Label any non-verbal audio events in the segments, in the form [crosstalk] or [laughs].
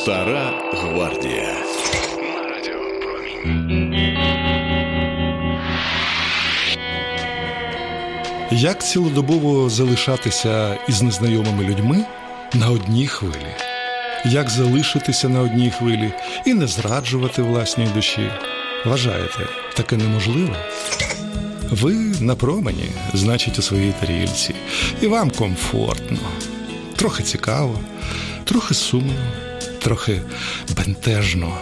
Стара гвардія. На радіо Промінь. Як цілодобово залишатися із незнайомими людьми на одній хвилі? Як залишитися на одній хвилі і не зраджувати власній душі? Вважаєте, таке неможливо? Ви на промені, значить, у своїй тарілці, і вам комфортно, трохи цікаво, трохи сумно, трохи бентежно.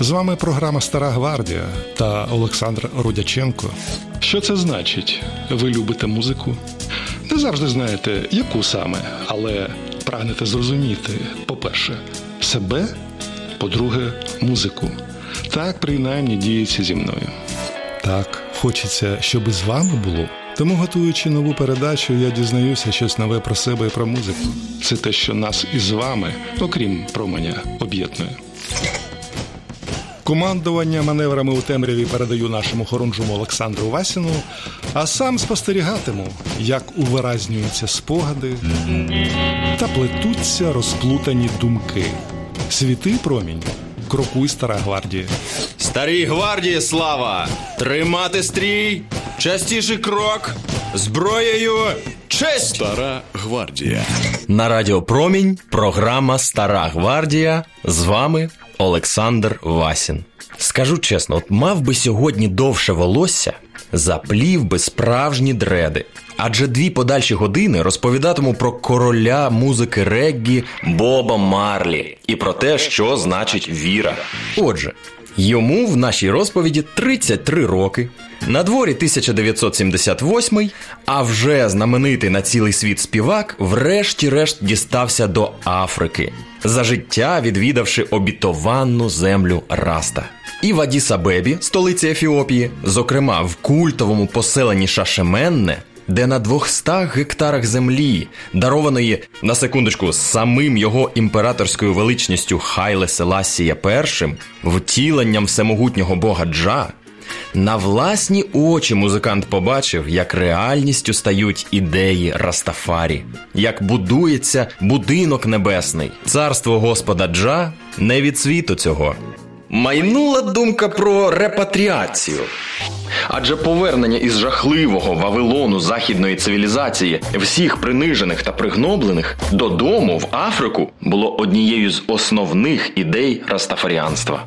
З вами програма Стара Гвардія та Олександр Рудяченко. Що це значить? Ви любите музику? Не завжди знаєте, яку саме, але прагнете зрозуміти, по-перше, себе, по-друге, музику. Так принаймні діється зі мною. Так, хочеться, щоб з вами було. Тому, готуючи нову передачу, я дізнаюся щось нове про себе і про музику. Це те, що нас із вами, окрім променя, об'єднує. Командування маневрами у темряві передаю нашому хорунжому Олександру Васіну, а сам спостерігатиму, як увиразнюються спогади та плетуться розплутані думки. Світи промінь, крокуй стара гвардія. Старій гвардії слава! Тримати стрій! Частіший крок! Зброєю! Честь! Стара гвардія. На Радіо Промінь програма Стара Гвардія. З вами Олександр Васін. Скажу чесно, от мав би сьогодні довше волосся, заплів би справжні дреди. Адже дві подальші години розповідатиму про короля музики реггі Боба Марлі і про те, що значить віра. Отже, йому в нашій розповіді 33 роки. На дворі 1978, а вже знаменитий на цілий світ співак, врешті-решт дістався до Африки, за життя відвідавши обітованну землю Раста. І в Адіс-Абебі, столиці Ефіопії, зокрема в культовому поселенні Шашеменне, де на 200 гектарах землі, дарованої на секундочку самим його імператорською величністю Хайле Селасія І, втіленням всемогутнього бога Джа, на власні очі музикант побачив, як реальністю стають ідеї Растафарі, як будується будинок небесний, царство Господа Джа не від світу цього. Майнула думка про репатріацію. Адже повернення із жахливого Вавилону західної цивілізації всіх принижених та пригноблених додому в Африку було однією з основних ідей растафаріанства.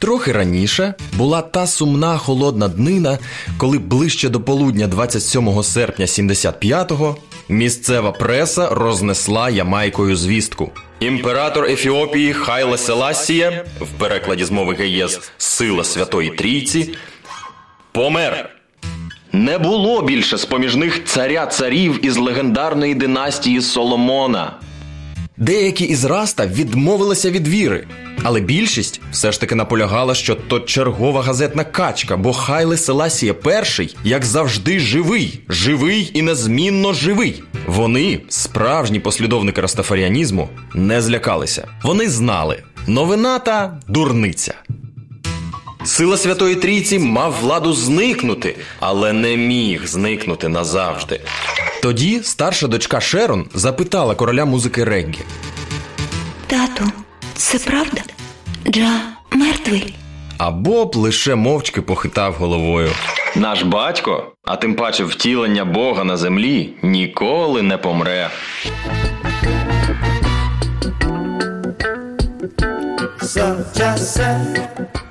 Трохи раніше була та сумна холодна днина, коли ближче до полудня 27 серпня 75-го місцева преса рознесла Ямайкою звістку. Імператор Ефіопії Хайле Селасія, в перекладі з мови ГЕС Сила Святої Трійці, помер. Не було більше з-поміж них царя царів із легендарної династії Соломона. Деякі із раста відмовилися від віри, але більшість все ж таки наполягала, що то чергова газетна качка, бо Хайле Селасія перший, як завжди, живий, живий і незмінно живий. Вони, справжні послідовники растафаріанізму, не злякалися. Вони знали новина та дурниця. Сила Святої Трійці мав владу зникнути, але не міг зникнути назавжди. Тоді старша дочка Шерон запитала короля музики Реггі. Тату, це правда? Джа мертвий. А Боб лише мовчки похитав головою. Наш батько, а тим паче втілення Бога на землі, ніколи не помре. So just say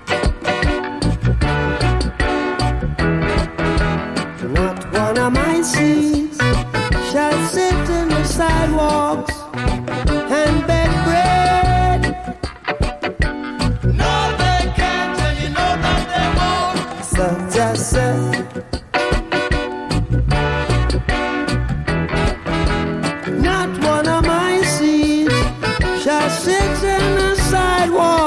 seeds shall sit in the sidewalks and beg bread. No, they can't, and you know that they won't. Just say Not one of my seeds shall sit in the sidewalk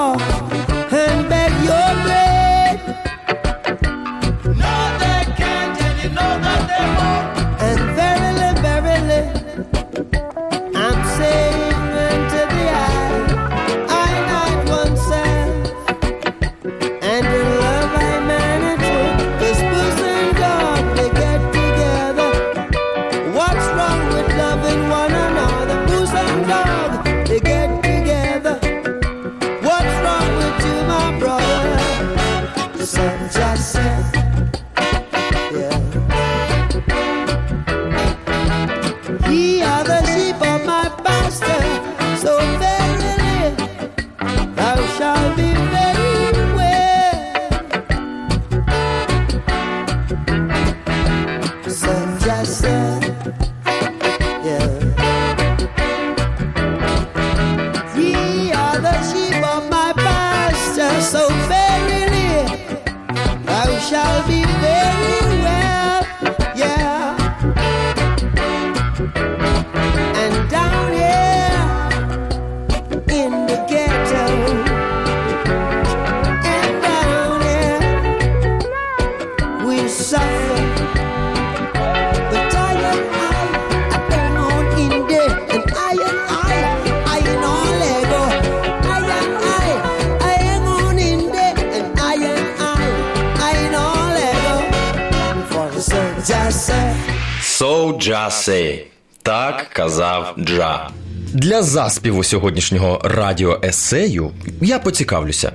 Для заспіву сьогоднішнього радіоесею я поцікавлюся.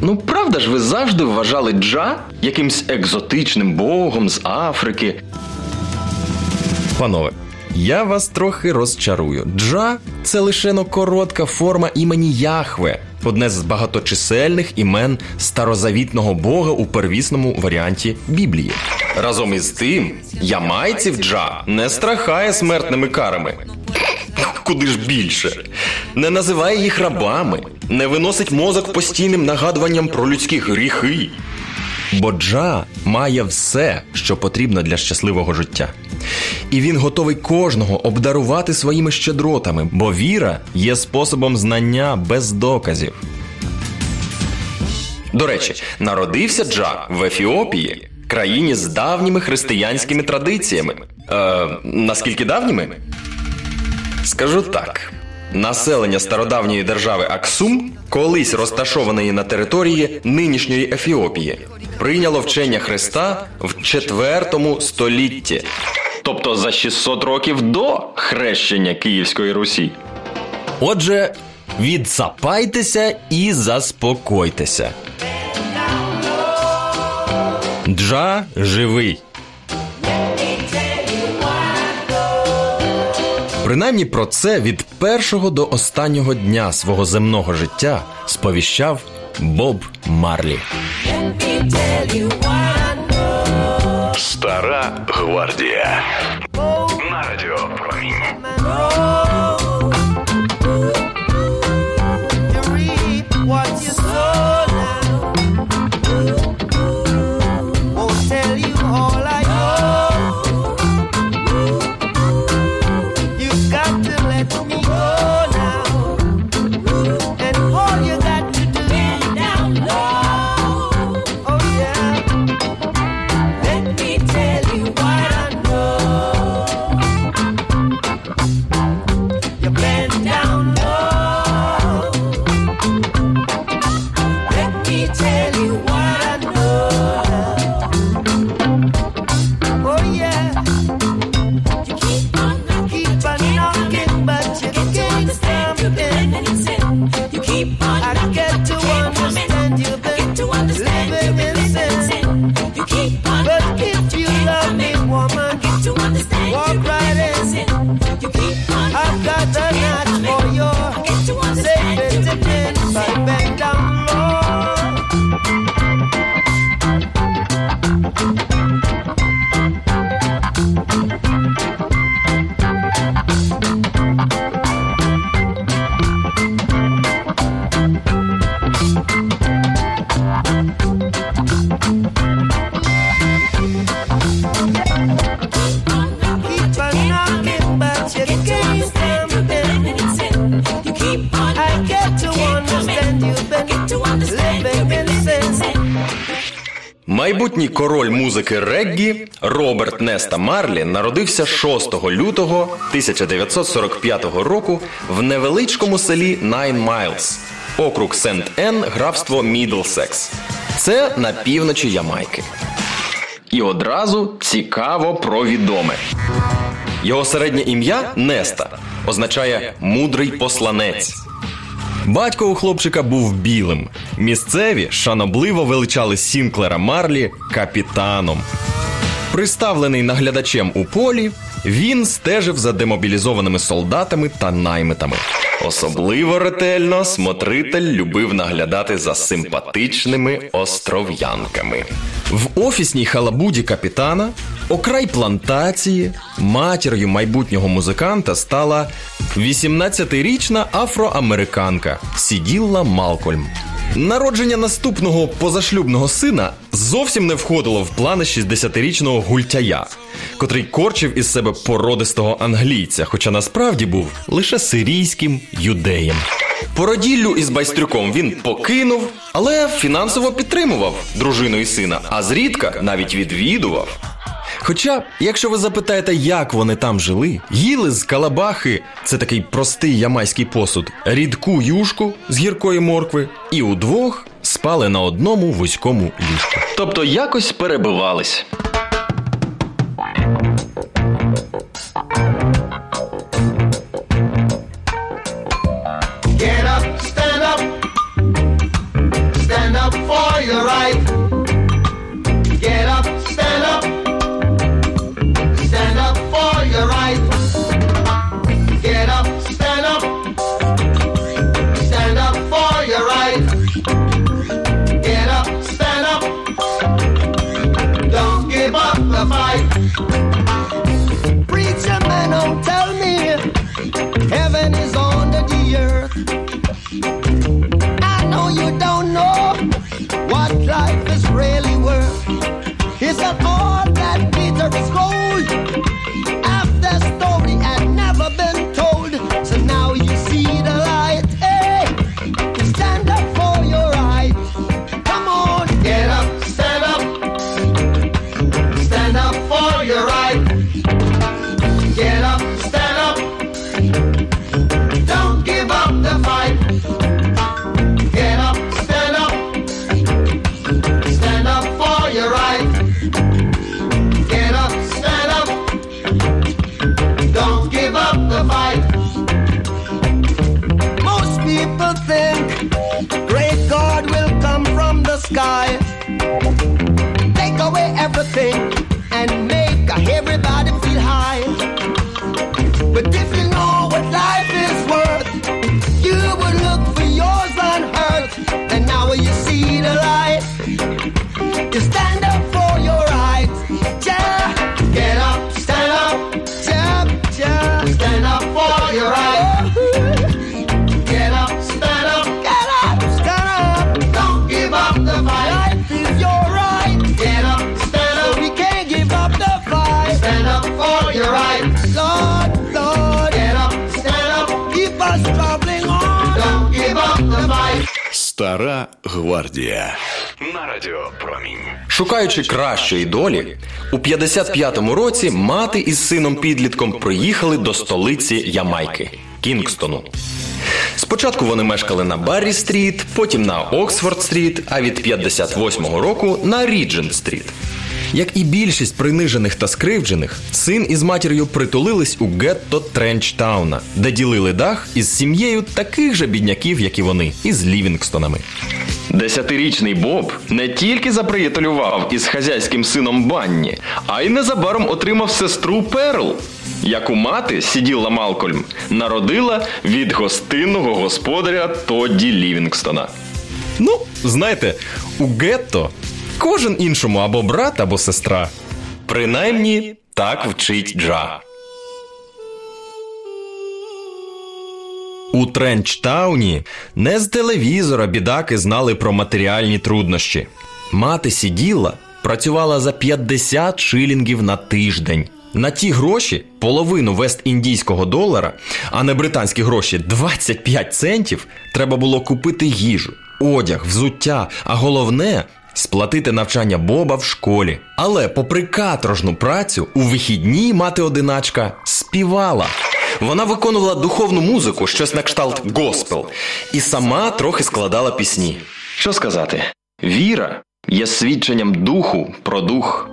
Ну, правда ж, ви завжди вважали Джа якимсь екзотичним богом з Африки. Панове, я вас трохи розчарую. Джа це лише коротка форма імені Яхве, одне з багаточисельних імен старозавітного бога у первісному варіанті Біблії. Разом із тим, ямайців Джа не страхає смертними карами. [laughs] Куди ж більше? Не називає їх рабами, не виносить мозок постійним нагадуванням про людські гріхи. Бо Джа має все, що потрібно для щасливого життя. І він готовий кожного обдарувати своїми щедротами, бо віра є способом знання без доказів. До речі, народився Джа в Ефіопії, країні з давніми християнськими традиціями. Е, наскільки давніми? Скажу так: населення стародавньої держави Аксум, колись розташованої на території нинішньої Ефіопії, прийняло вчення Христа в 4 столітті, тобто за 600 років до хрещення Київської Русі. Отже, відсапайтеся і заспокойтеся. Джа живий. Принаймні про це від першого до останнього дня свого земного життя сповіщав Боб Марлі. Стара гвардія. На радіо музики реггі Роберт Неста Марлі народився 6 лютого 1945 року в невеличкому селі Найн Майлз, округ Сент-Ен, графство Мідлсекс. Це на півночі Ямайки. І одразу цікаво про відоме. Його середнє ім'я Неста означає мудрий посланець. Батько у хлопчика був білим. Місцеві шанобливо величали Сінклера Марлі капітаном. Приставлений наглядачем у полі, він стежив за демобілізованими солдатами та наймитами. Особливо ретельно смотритель любив наглядати за симпатичними остров'янками. В офісній халабуді капітана, окрай плантації, матір'ю майбутнього музиканта стала 18-річна афроамериканка Сіділла Малкольм. Народження наступного позашлюбного сина зовсім не входило в плани 60-річного гультяя, котрий корчив із себе породистого англійця, хоча насправді був лише сирійським юдеєм. Породіллю із байстрюком він покинув, але фінансово підтримував дружину і сина, а зрідка навіть відвідував. Хоча, якщо ви запитаєте, як вони там жили, їли з калабахи, це такий простий ямайський посуд, рідку юшку з гіркої моркви, і удвох спали на одному вузькому ліжку. Тобто якось перебивались. Get up, stand up. Stand up for your right. Стара гвардія. На радіо Промінь. Шукаючи кращої долі, у 55-му році мати із сином підлітком приїхали до столиці Ямайки Кінгстону. Спочатку вони мешкали на Баррі Стріт, потім на Оксфорд Стріт, а від 58-го року на Ріджент Стріт. Як і більшість принижених та скривджених, син із матір'ю притулились у гетто Тренчтауна, де ділили дах із сім'єю таких же бідняків, як і вони, із Лівінгстонами. Десятирічний Боб не тільки заприятелював із хазяйським сином Банні, а й незабаром отримав сестру Перл, яку мати Седелла Малкольм народила від гостинного господаря Тедді Лівінгстона. Ну, знаєте, у гетто кожен іншому або брат, або сестра. Принаймні так вчить Джа. У Тренчтауні не з телевізора бідаки знали про матеріальні труднощі. Мати сиділа, працювала за 50 шилінгів на тиждень. На ті гроші, половину вест-індійського долара, а не британські гроші 25 центів, треба було купити їжу, одяг, взуття, а головне сплатити навчання Боба в школі. Але, попри каторжну працю, у вихідні мати одиначка співала. Вона виконувала духовну музику, щось на кшталт госпел, і сама трохи складала пісні. Що сказати? Віра є свідченням духу про дух.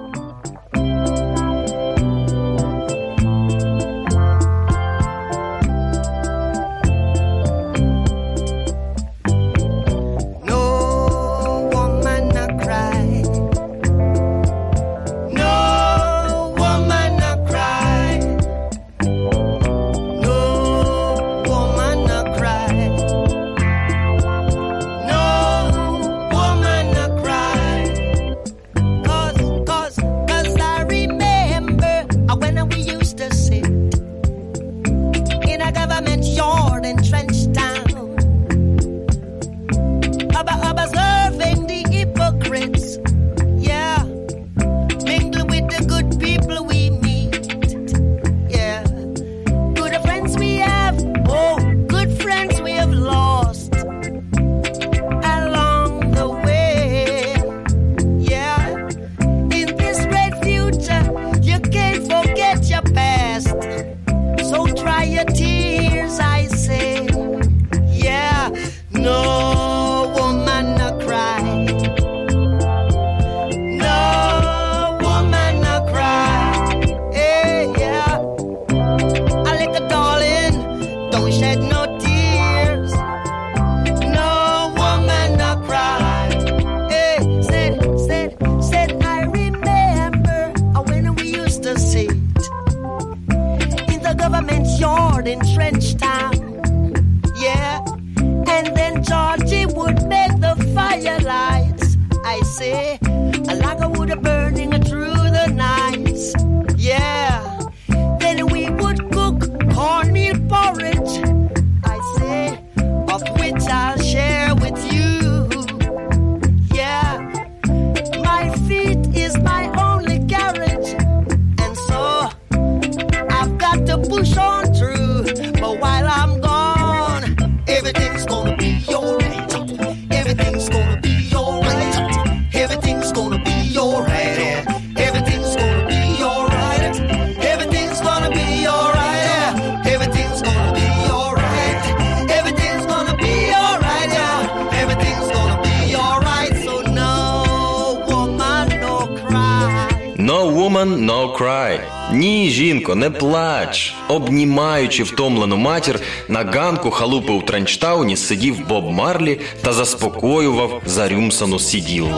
Обнімаючи втомлену матір, на ганку халупи у Тренчтауні сидів Боб Марлі та заспокоював зарюмсану сіділу.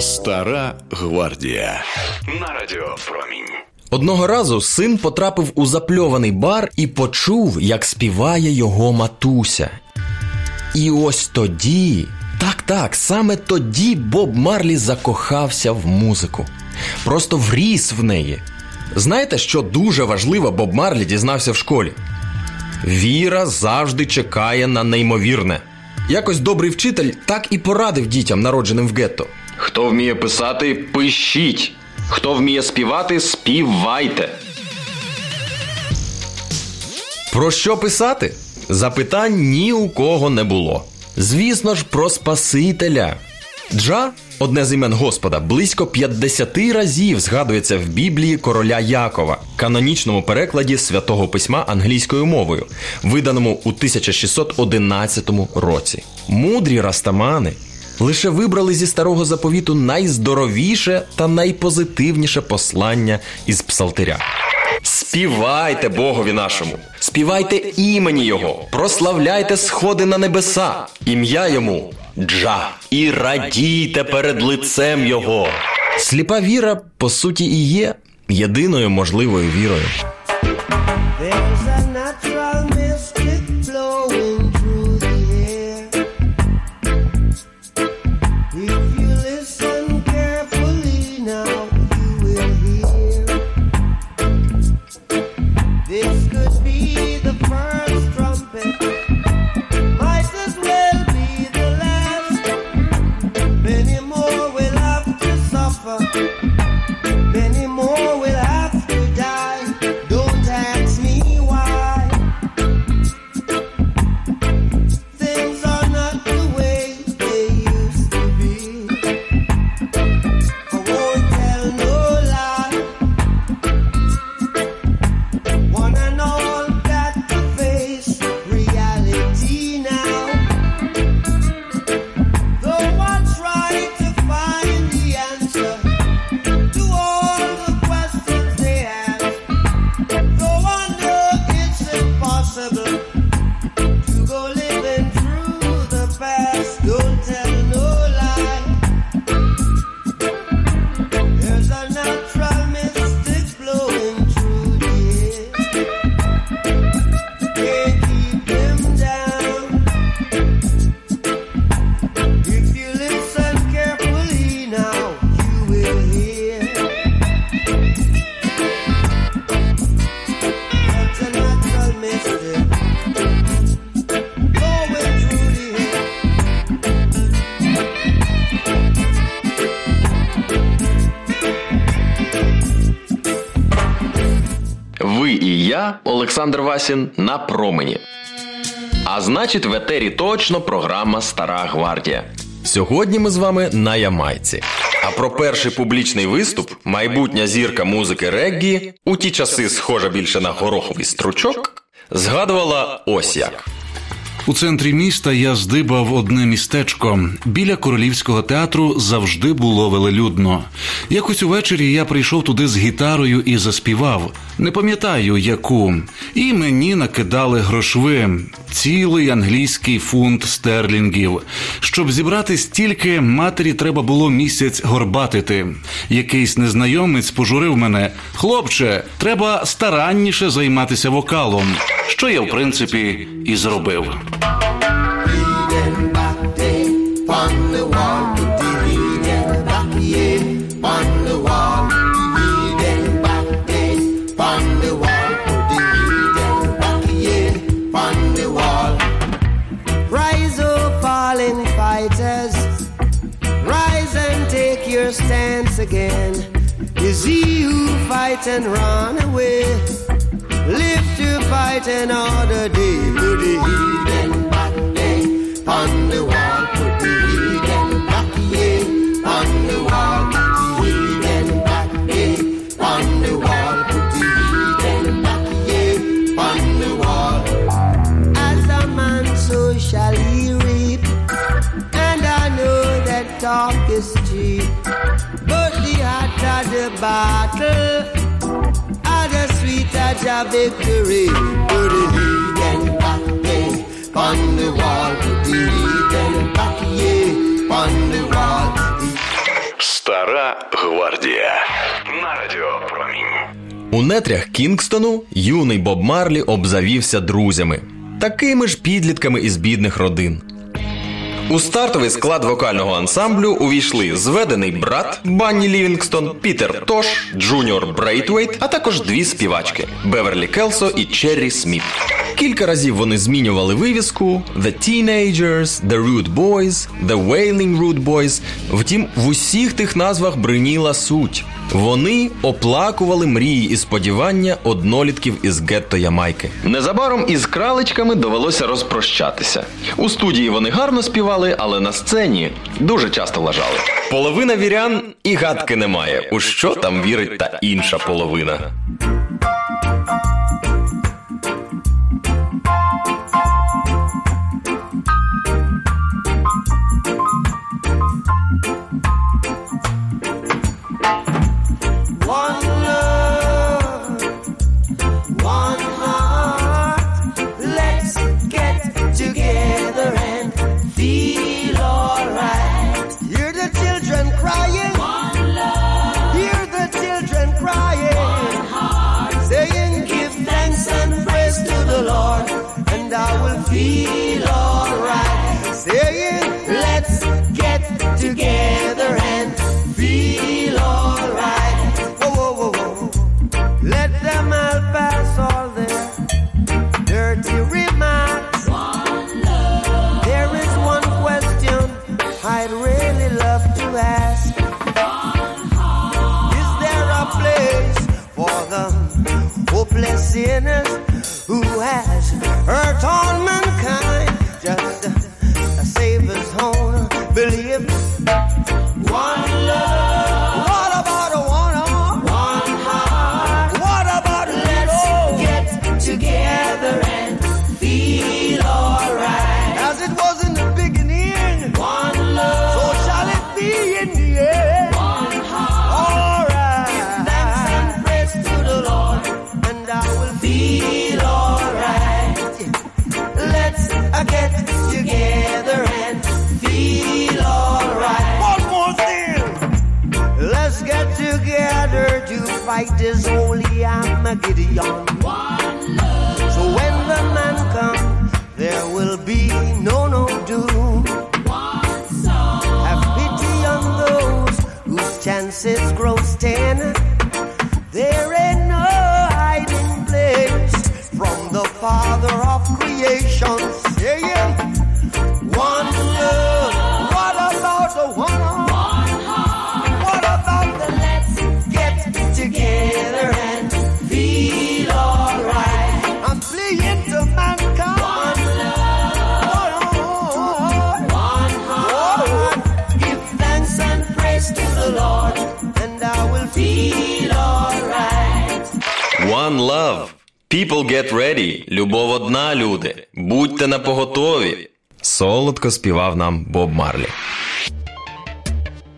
Стара гвардія. На радіо Промінь. Одного разу син потрапив у запльований бар і почув, як співає його матуся. І ось тоді, так, так, саме тоді Боб Марлі закохався в музику. Просто вріс в неї. Знаєте, що дуже важливо Боб Марлі дізнався в школі? Віра завжди чекає на неймовірне. Якось добрий вчитель так і порадив дітям, народженим в гетто. Хто вміє писати, пишіть. Хто вміє співати, співайте. Про що писати? Запитань ні у кого не було. Звісно ж, про Спасителя. Джа, одне з імен Господа, близько 50 разів згадується в Біблії короля Якова, канонічному перекладі святого письма англійською мовою, виданому у 1611 році. Мудрі растамани лише вибрали зі старого заповіту найздоровіше та найпозитивніше послання із псалтиря. Співайте Богові нашому, співайте імені Його, прославляйте сходи на небеса, ім'я йому Джа, і радійте перед лицем Його. Сліпа віра, по суті, і є єдиною можливою вірою. Олександр Васін, на промені. А значить, в етері точно програма Стара Гвардія. Сьогодні ми з вами на Ямайці. А про перший публічний виступ, майбутня зірка музики реггі, у ті часи схожа більше на гороховий стручок, згадувала ось як. У центрі міста я здибав одне містечко. Біля королівського театру завжди було велелюдно. Якось увечері я прийшов туди з гітарою і заспівав. Не пам'ятаю яку. І мені накидали грошви. Цілий англійський фунт стерлінгів. Щоб зібрати стільки, матері треба було місяць горбатити. Якийсь незнайомець пожурив мене: хлопче, треба старанніше займатися вокалом. Що я, в принципі, і зробив. Fight and run away? Live to fight another day. Put the victory. Put the heathen back there on the wall. Put the heathen back here on the wall. Стара гвардія. На радіо Промінь. У нетрях Кінгстону юний Боб Марлі обзавівся друзями, такими ж підлітками із бідних родин. У стартовий склад вокального ансамблю увійшли зведений брат Банні Лівінгстон, Пітер Тош, Джуніор Брейтвейт, а також дві співачки Беверлі Келсо і Черрі Сміт. Кілька разів вони змінювали вивіску The Teenagers, The Rude Boys, The Wailing Rude Boys. Втім, в усіх тих назвах бриніла суть. Вони оплакували мрії і сподівання однолітків із гетто Ямайки. Незабаром із кралечками довелося розпрощатися. У студії вони гарно співали, але на сцені дуже часто лажали. Половина вірян і гадки немає. У що там вірить та інша половина. Father of creation. Saying, one love. What about the one? What about the let's get together and feel alright? I'm to mankind. One love. One heart. Give thanks and praise to the Lord, and I will feel alright. One love. People get ready. Любов одна, люди. Будьте на поготові. Солодко співав нам Боб Марлі.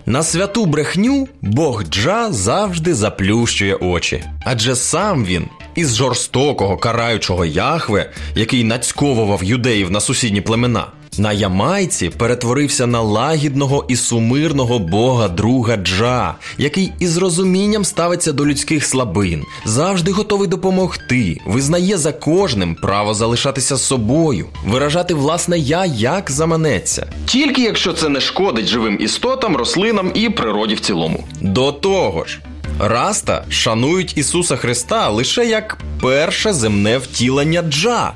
На святу брехню Бог Джа завжди заплющує очі. Адже сам він із жорстокого караючого Яхве, який нацьковував юдеїв на сусідні племена, на Ямайці перетворився на лагідного і сумирного бога друга Джа, який із розумінням ставиться до людських слабин, завжди готовий допомогти, визнає за кожним право залишатися собою, виражати власне я як заманеться. Тільки якщо це не шкодить живим істотам, рослинам і природі в цілому. До того ж. Раста шанують Ісуса Христа лише як перше земне втілення джа.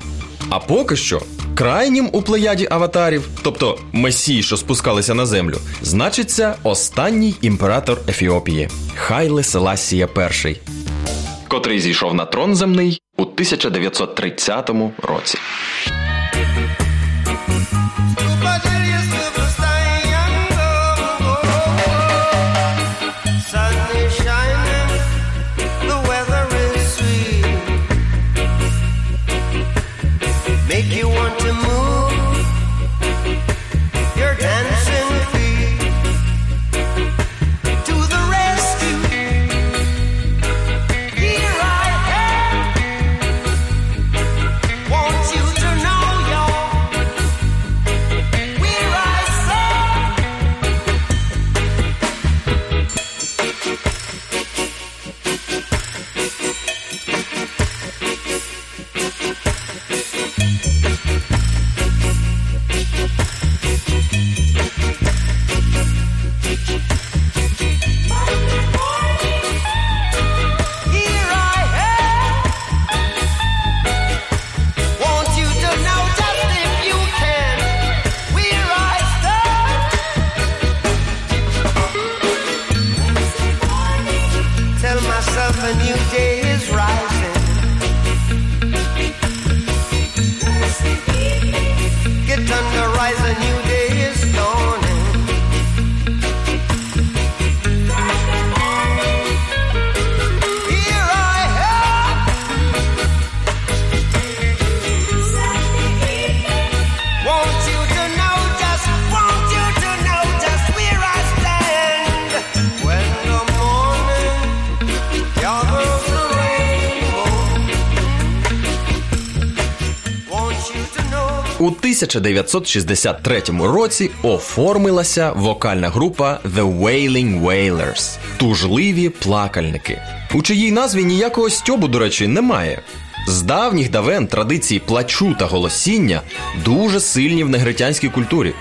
А поки що крайнім у плеяді аватарів, тобто месії, що спускалися на землю, значиться останній імператор Ефіопії Хайле Селасія І, котрий зійшов на трон земний у 1930 році. Make you want to move 1963 році оформилася вокальна група The Wailing Wailers – тужливі плакальники, у чиїй назві ніякого стьобу, до речі, немає. З давніх давен традиції плачу та голосіння дуже сильні в негритянській культурі.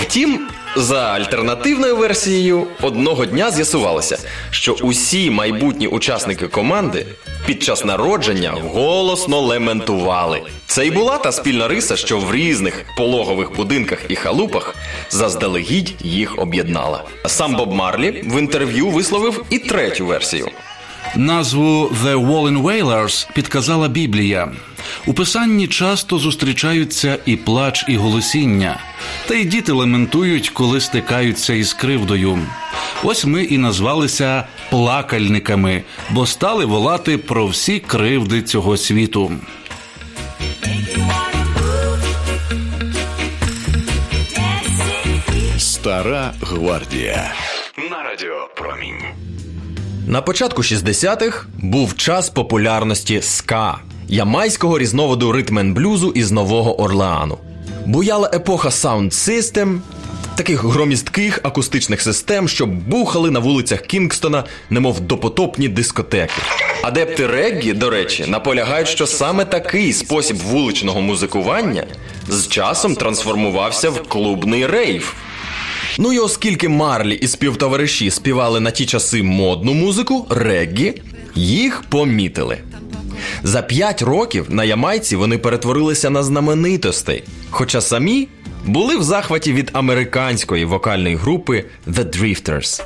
Втім, за альтернативною версією, одного дня з'ясувалося, що усі майбутні учасники команди під час народження голосно лементували. Це й була та спільна риса, що в різних пологових будинках і халупах заздалегідь їх об'єднала. Сам Боб Марлі в інтерв'ю висловив і третю версію. Назву The Wallin Wailers підказала Біблія. У писанні часто зустрічаються і плач, і голосіння, та й діти лементують, коли стикаються із кривдою. Ось ми і назвалися плакальниками, бо стали волати про всі кривди цього світу. Стара гвардія. На радіо Промінь. На початку 60-х був час популярності ска ямайського різновиду ритмен-блюзу із Нового Орлеану. Буяла епоха Sound System, таких громістких акустичних систем, що бухали на вулицях Кінгстона, немов допотопні дискотеки. Адепти реггі, до речі, наполягають, що саме такий спосіб вуличного музикування з часом трансформувався в клубний рейв. Ну і оскільки Марлі і співтовариші співали на ті часи модну музику, реггі, їх помітили. За п'ять років на Ямайці вони перетворилися на знаменитостей, хоча самі були в захваті від американської вокальної групи The Drifters.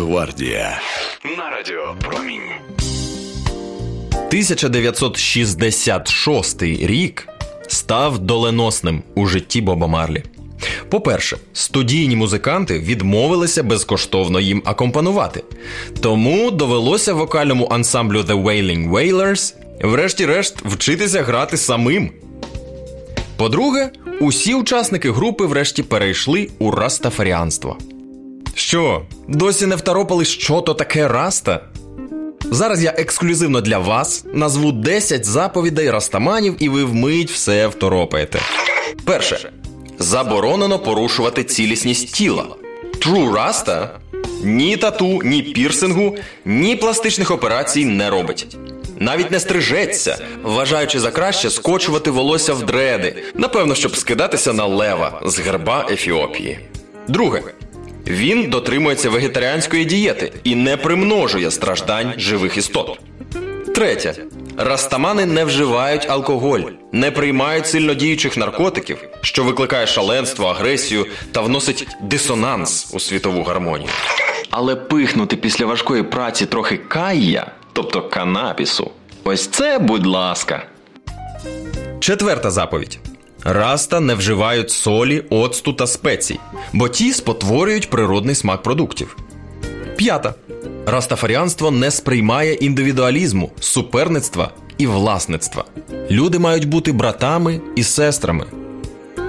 Гвардія. На радіо Промінь. 1966 рік став доленосним у житті Боба Марлі. По-перше, студійні музиканти відмовилися безкоштовно їм акомпанувати. Тому довелося вокальному ансамблю The Wailing Wailers врешті-решт вчитися грати самим. По-друге, усі учасники групи врешті перейшли у растафаріанство. Що, досі не второпали, що то таке раста? Зараз я ексклюзивно для вас назву 10 заповідей растаманів, і ви вмить все второпаєте. Перше. Заборонено порушувати цілісність тіла. True Rasta ні тату, ні пірсингу, ні пластичних операцій не робить. Навіть не стрижеться, вважаючи за краще скочувати волосся в дреди, напевно, щоб скидатися на лева з герба Ефіопії. Друге. Він дотримується вегетаріанської дієти і не примножує страждань живих істот. Третє. Растамани не вживають алкоголь, не приймають сильнодіючих наркотиків, що викликає шаленство, агресію та вносить дисонанс у світову гармонію. Але пихнути після важкої праці трохи кайя, тобто канапісу, ось це, будь ласка. Четверта заповідь. Раста не вживають солі, оцту та спецій, бо ті спотворюють природний смак продуктів. П'ята. Растафаріанство не сприймає індивідуалізму, суперництва і власництва. Люди мають бути братами і сестрами.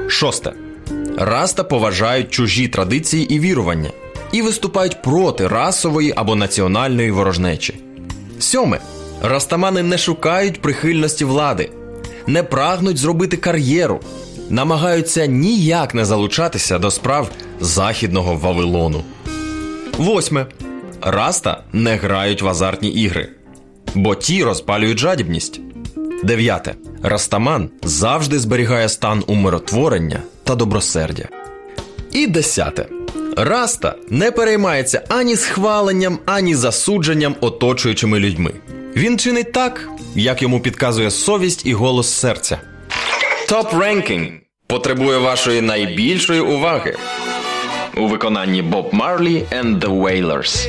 Шосте. Раста поважають чужі традиції і вірування і виступають проти расової або національної ворожнечі. Сьоме. Растамани не шукають прихильності влади, не прагнуть зробити кар'єру, намагаються ніяк не залучатися до справ західного Вавилону. Восьме. Раста не грають в азартні ігри, бо ті розпалюють жадібність. Дев'яте. Растаман завжди зберігає стан умиротворення та добросердя. І десяте. Раста не переймається ані схваленням, ані засудженням оточуючими людьми. Він чинить так, як йому підказує совість і голос серця. Топ Ranking потребує вашої найбільшої уваги у виконанні Боб Марлі and the Wailers.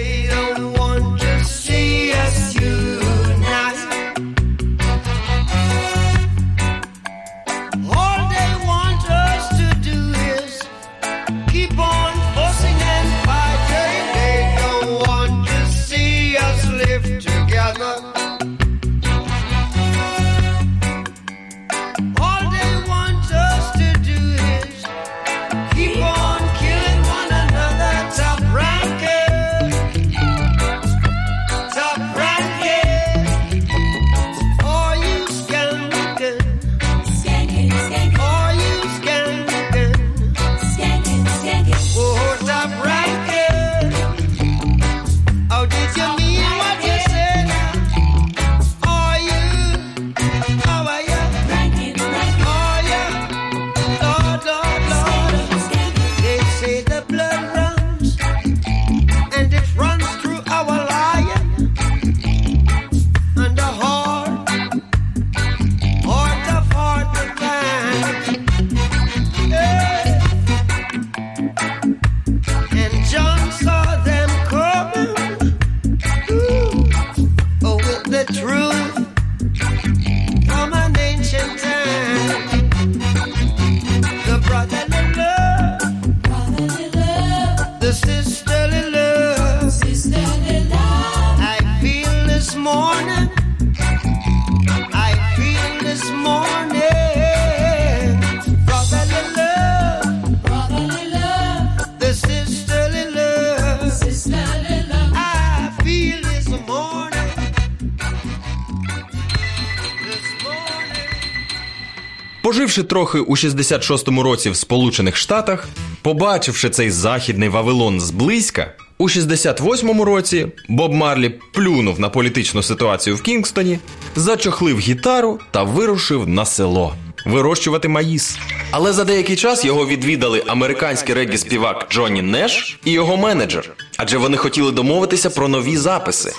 Поживши трохи у 66-му році в Сполучених Штатах, побачивши цей західний Вавилон зблизька, у 68-му році Боб Марлі плюнув на політичну ситуацію в Кінгстоні, зачохлив гітару та вирушив на село вирощувати маїс. Але за деякий час його відвідали американський реггі-співак Джонні Неш і його менеджер, адже вони хотіли домовитися про нові записи.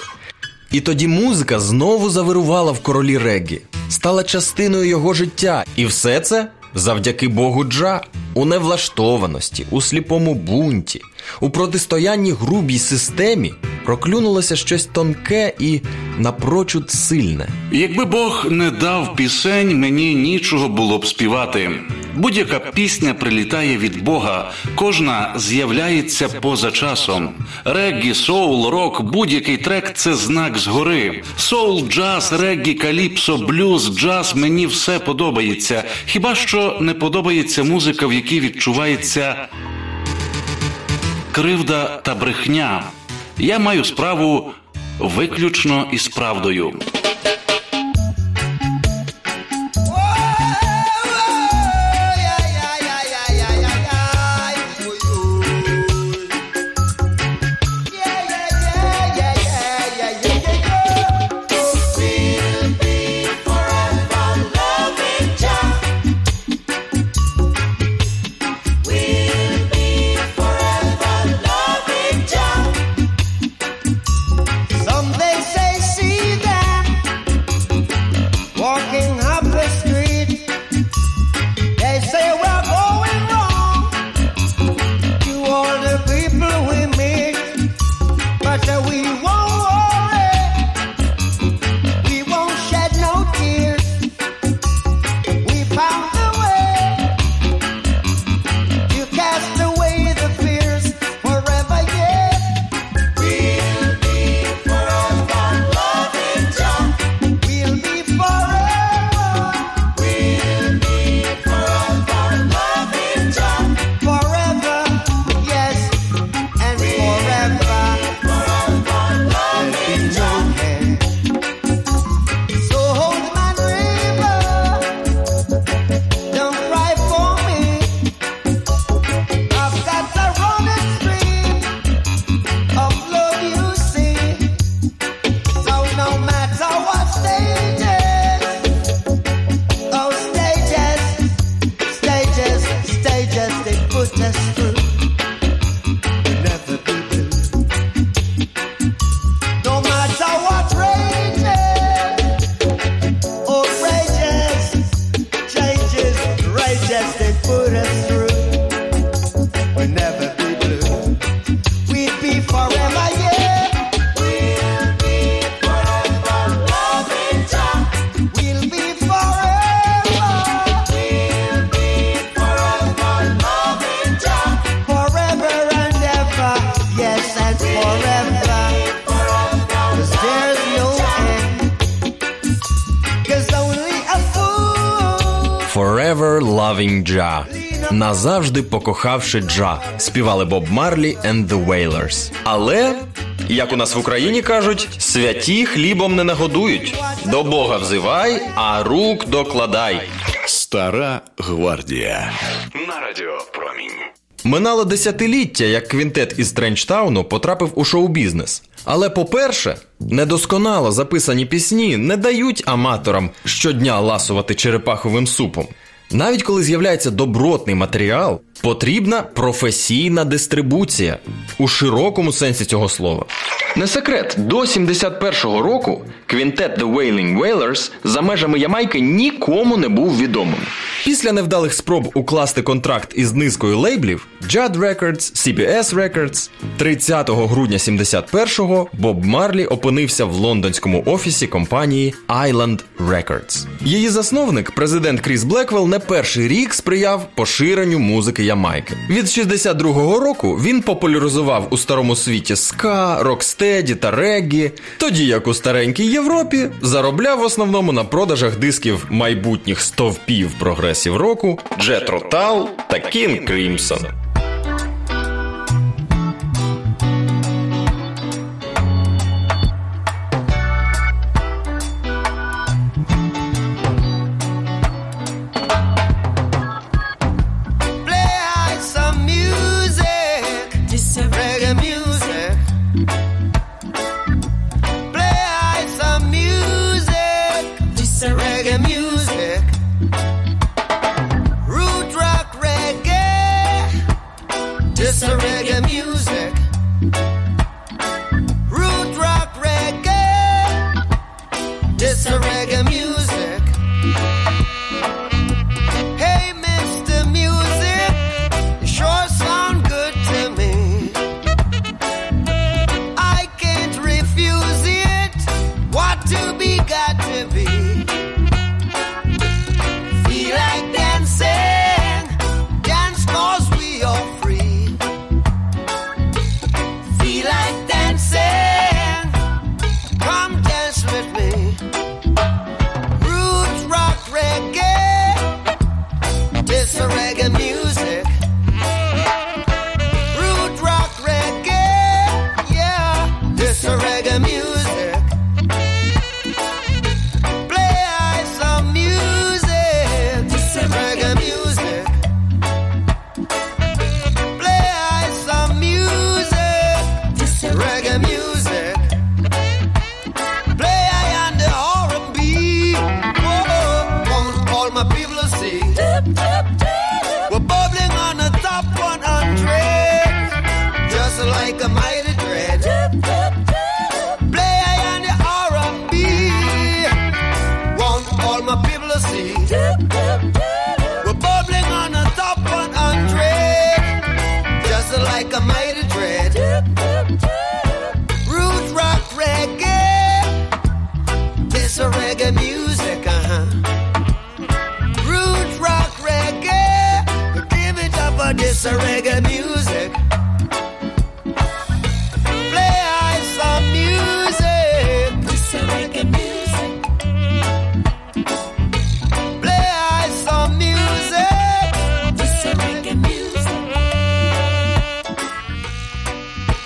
І тоді музика знову завирувала в королі реггі, стала частиною його життя, і все це завдяки Богу Джа у невлаштованості, у сліпому бунті, у протистоянні грубій системі проклюнулося щось тонке і напрочуд сильне. Якби Бог не дав пісень, мені нічого було б співати. Будь-яка пісня прилітає від Бога, кожна з'являється поза часом. Реггі, соул, рок, будь-який трек це знак згори. Соул, джаз, реггі, каліпсо, блюз, джаз мені все подобається. Хіба що не подобається музика, в якій відчувається кривда та брехня. Я маю справу виключно із правдою. Назавжди покохавши Джа. Співали Боб Марлі and the Wailers. Але, як у нас в Україні кажуть, святі хлібом не нагодують. До Бога взивай, а рук докладай. Стара гвардія. На радіо Промінь. Минало десятиліття, як квінтет із Тренчтауну потрапив у шоу-бізнес. Але, по-перше, недосконало записані пісні не дають аматорам щодня ласувати черепаховим супом. Навіть коли з'являється добротний матеріал, потрібна професійна дистрибуція у широкому сенсі цього слова. Не секрет, до 71-го року квінтет The Wailing Wailers за межами Ямайки нікому не був відомим. Після невдалих спроб укласти контракт із низкою лейблів Judd Records, CBS Records, 30 грудня 71-го Боб Марлі опинився в лондонському офісі компанії Island Records. Її засновник, президент Кріс Блеквелл, не перший рік сприяв поширенню музики Ямайки. Від 62-го року він популяризував у старому світі ска, рокстеді та реггі, тоді як у старенькій Європі заробляв в основному на продажах дисків майбутніх стовпів прогресів року Джетро Тал та Кін Крімсон.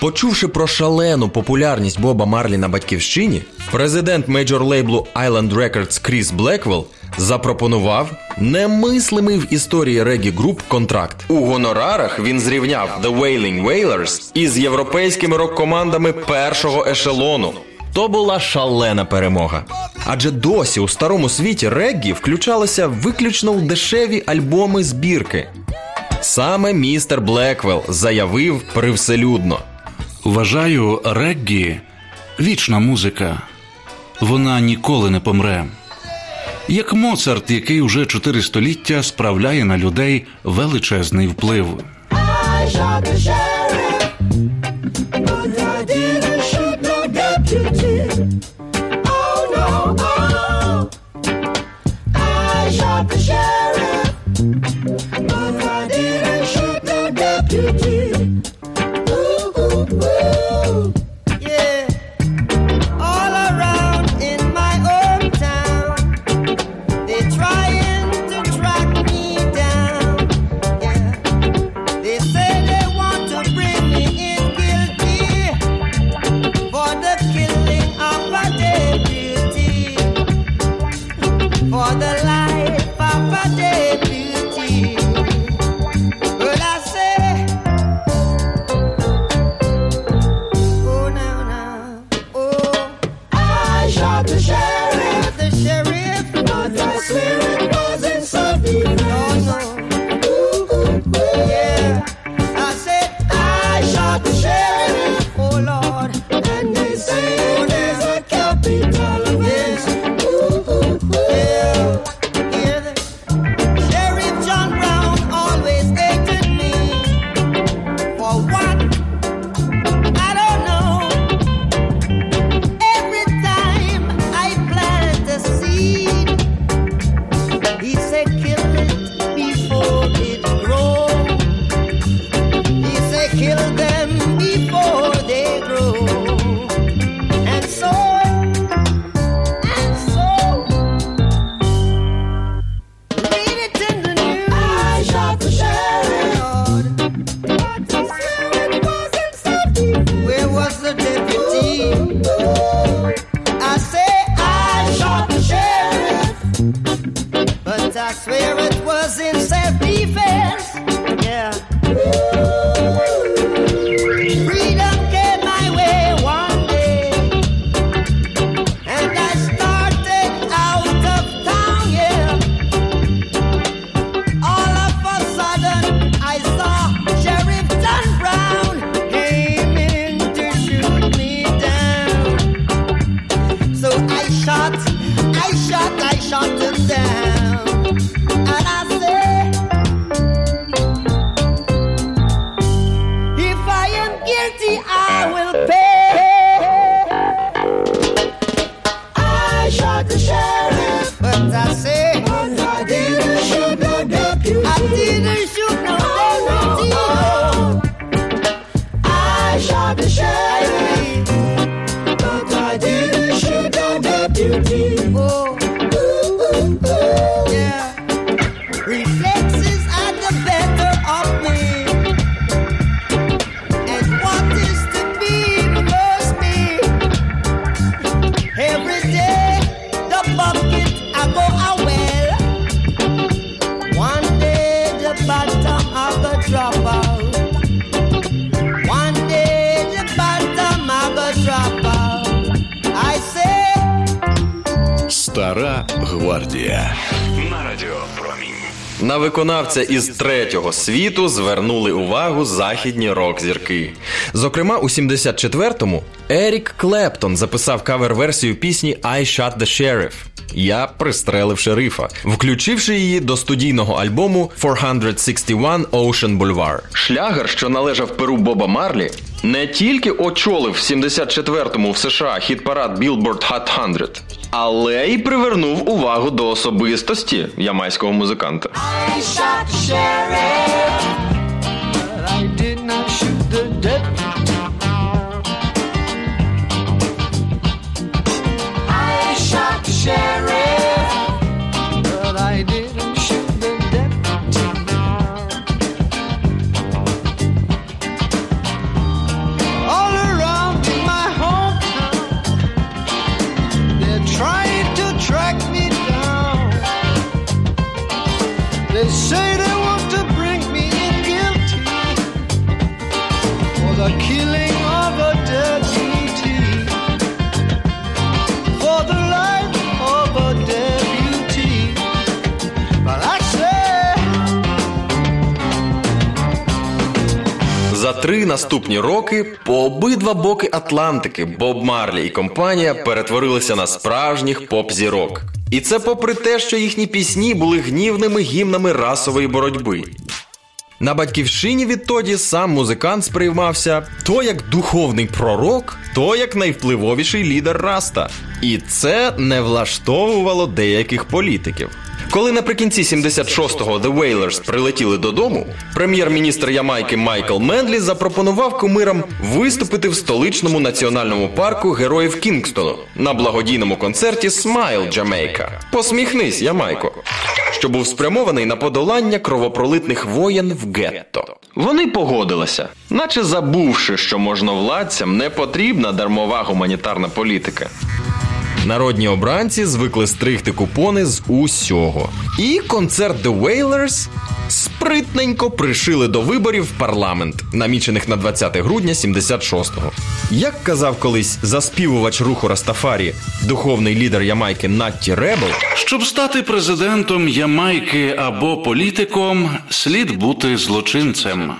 Почувши про шалену популярність Боба Марлі на батьківщині, президент мейджор лейблу Island Records Кріс Блеквел запропонував немислимий в історії регі груп контракт. У гонорарах він зрівняв The Wailing Wailers із європейськими рок-командами першого ешелону. То була шалена перемога. Адже досі у старому світі реггі включалося виключно в дешеві альбоми збірки. Саме містер Блеквел заявив привселюдно. Вважаю, реггі вічна музика. Вона ніколи не помре. Як Моцарт, який уже чотири століття справляє на людей величезний вплив. swear Нацгвардія на радіо промінь на виконавця із третього світу звернули увагу західні рок-зірки. Зокрема, у 74-му Ерік Клептон записав кавер-версію пісні «I shot the sheriff». Я пристрелив шерифа, включивши її до студійного альбому «461 Ocean Boulevard». Шлягер, що належав перу Боба Марлі, не тільки очолив в 74-му в США хіт-парад Billboard Hot 100, але й привернув увагу до особистості ямайського музиканта. I shot They say they want to bring me in guilty for the killing of a deputy. For the life of a deputy. But I say, За три наступні роки по обидва боки Атлантики Боб Марлі і компанія перетворилися на справжніх поп-зірок. І це попри те, що їхні пісні були гнівними гімнами расової боротьби. На батьківщині відтоді сам музикант сприймався то як духовний пророк, то як найвпливовіший лідер Раста. І це не влаштовувало деяких політиків. Коли наприкінці 76-го The Wailers прилетіли додому, прем'єр-міністр Ямайки Майкл Мендлі запропонував кумирам виступити в столичному національному парку героїв Кінгстону на благодійному концерті Smile Jamaica. Посміхнись, Ямайко, що був спрямований на подолання кровопролитних воєн в гетто. Вони погодилися, наче забувши, що можновладцям не потрібна дармова гуманітарна політика. Народні обранці звикли стригти купони з усього. І концерт The Wailers спритненько пришили до виборів в парламент, намічених на 20 грудня 76-го. Як казав колись заспівувач руху Растафарі, духовний лідер Ямайки Натті Ребел, Щоб стати президентом Ямайки або політиком, слід бути злочинцем.